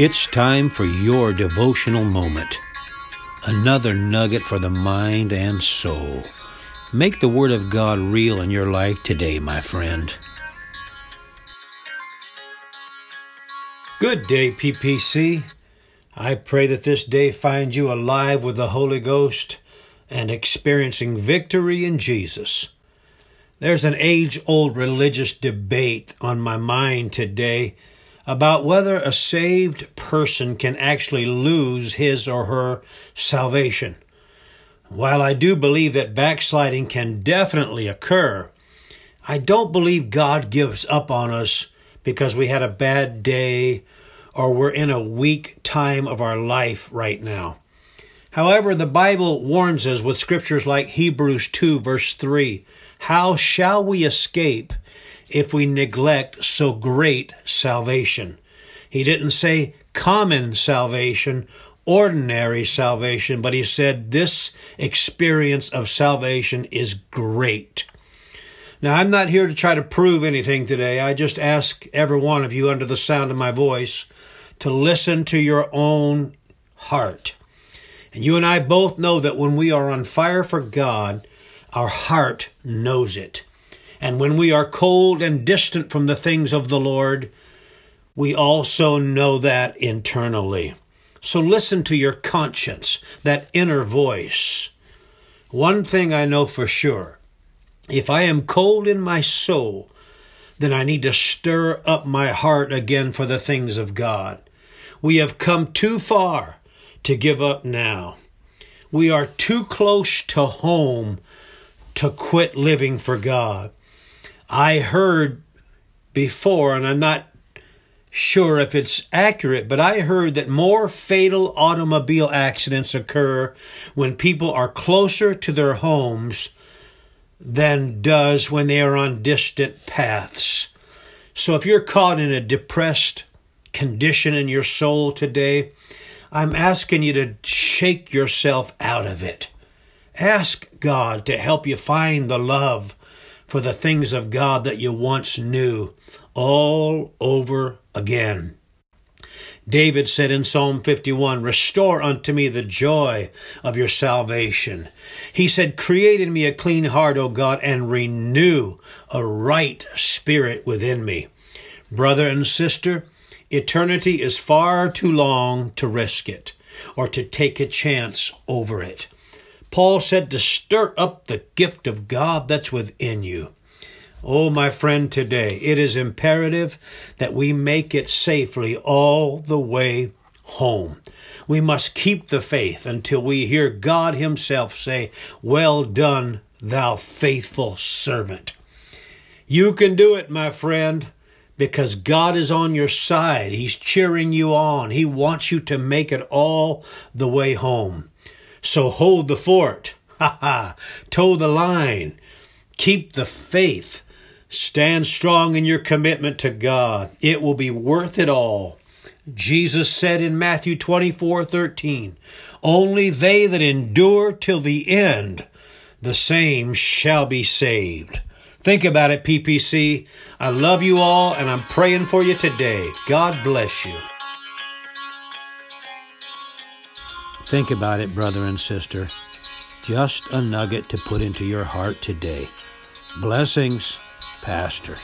It's time for your devotional moment. Another nugget for the mind and soul. Make the Word of God real in your life today, my friend. Good day, PPC. I pray that this day finds you alive with the Holy Ghost and experiencing victory in Jesus. There's an age old religious debate on my mind today about whether a saved person can actually lose his or her salvation. While I do believe that backsliding can definitely occur, I don't believe God gives up on us because we had a bad day or we're in a weak time of our life right now. However, the Bible warns us with scriptures like Hebrews 2, verse 3 How shall we escape if we neglect so great salvation. He didn't say common salvation, ordinary salvation, but he said this experience of salvation is great. Now, I'm not here to try to prove anything today. I just ask every one of you under the sound of my voice to listen to your own heart. And you and I both know that when we are on fire for God, our heart knows it. And when we are cold and distant from the things of the Lord, we also know that internally. So listen to your conscience, that inner voice. One thing I know for sure if I am cold in my soul, then I need to stir up my heart again for the things of God. We have come too far to give up now. We are too close to home to quit living for God. I heard before, and I'm not sure if it's accurate, but I heard that more fatal automobile accidents occur when people are closer to their homes than does when they are on distant paths. So if you're caught in a depressed condition in your soul today, I'm asking you to shake yourself out of it. Ask God to help you find the love for the things of God that you once knew all over again. David said in Psalm 51, Restore unto me the joy of your salvation. He said, Create in me a clean heart, O God, and renew a right spirit within me. Brother and sister, eternity is far too long to risk it or to take a chance over it. Paul said to stir up the gift of God that's within you. Oh, my friend, today it is imperative that we make it safely all the way home. We must keep the faith until we hear God Himself say, Well done, thou faithful servant. You can do it, my friend, because God is on your side. He's cheering you on. He wants you to make it all the way home. So hold the fort. Ha ha. Toe the line. Keep the faith. Stand strong in your commitment to God. It will be worth it all. Jesus said in Matthew 24 13, Only they that endure till the end, the same shall be saved. Think about it, PPC. I love you all, and I'm praying for you today. God bless you. Think about it, brother and sister. Just a nugget to put into your heart today. Blessings, Pastor.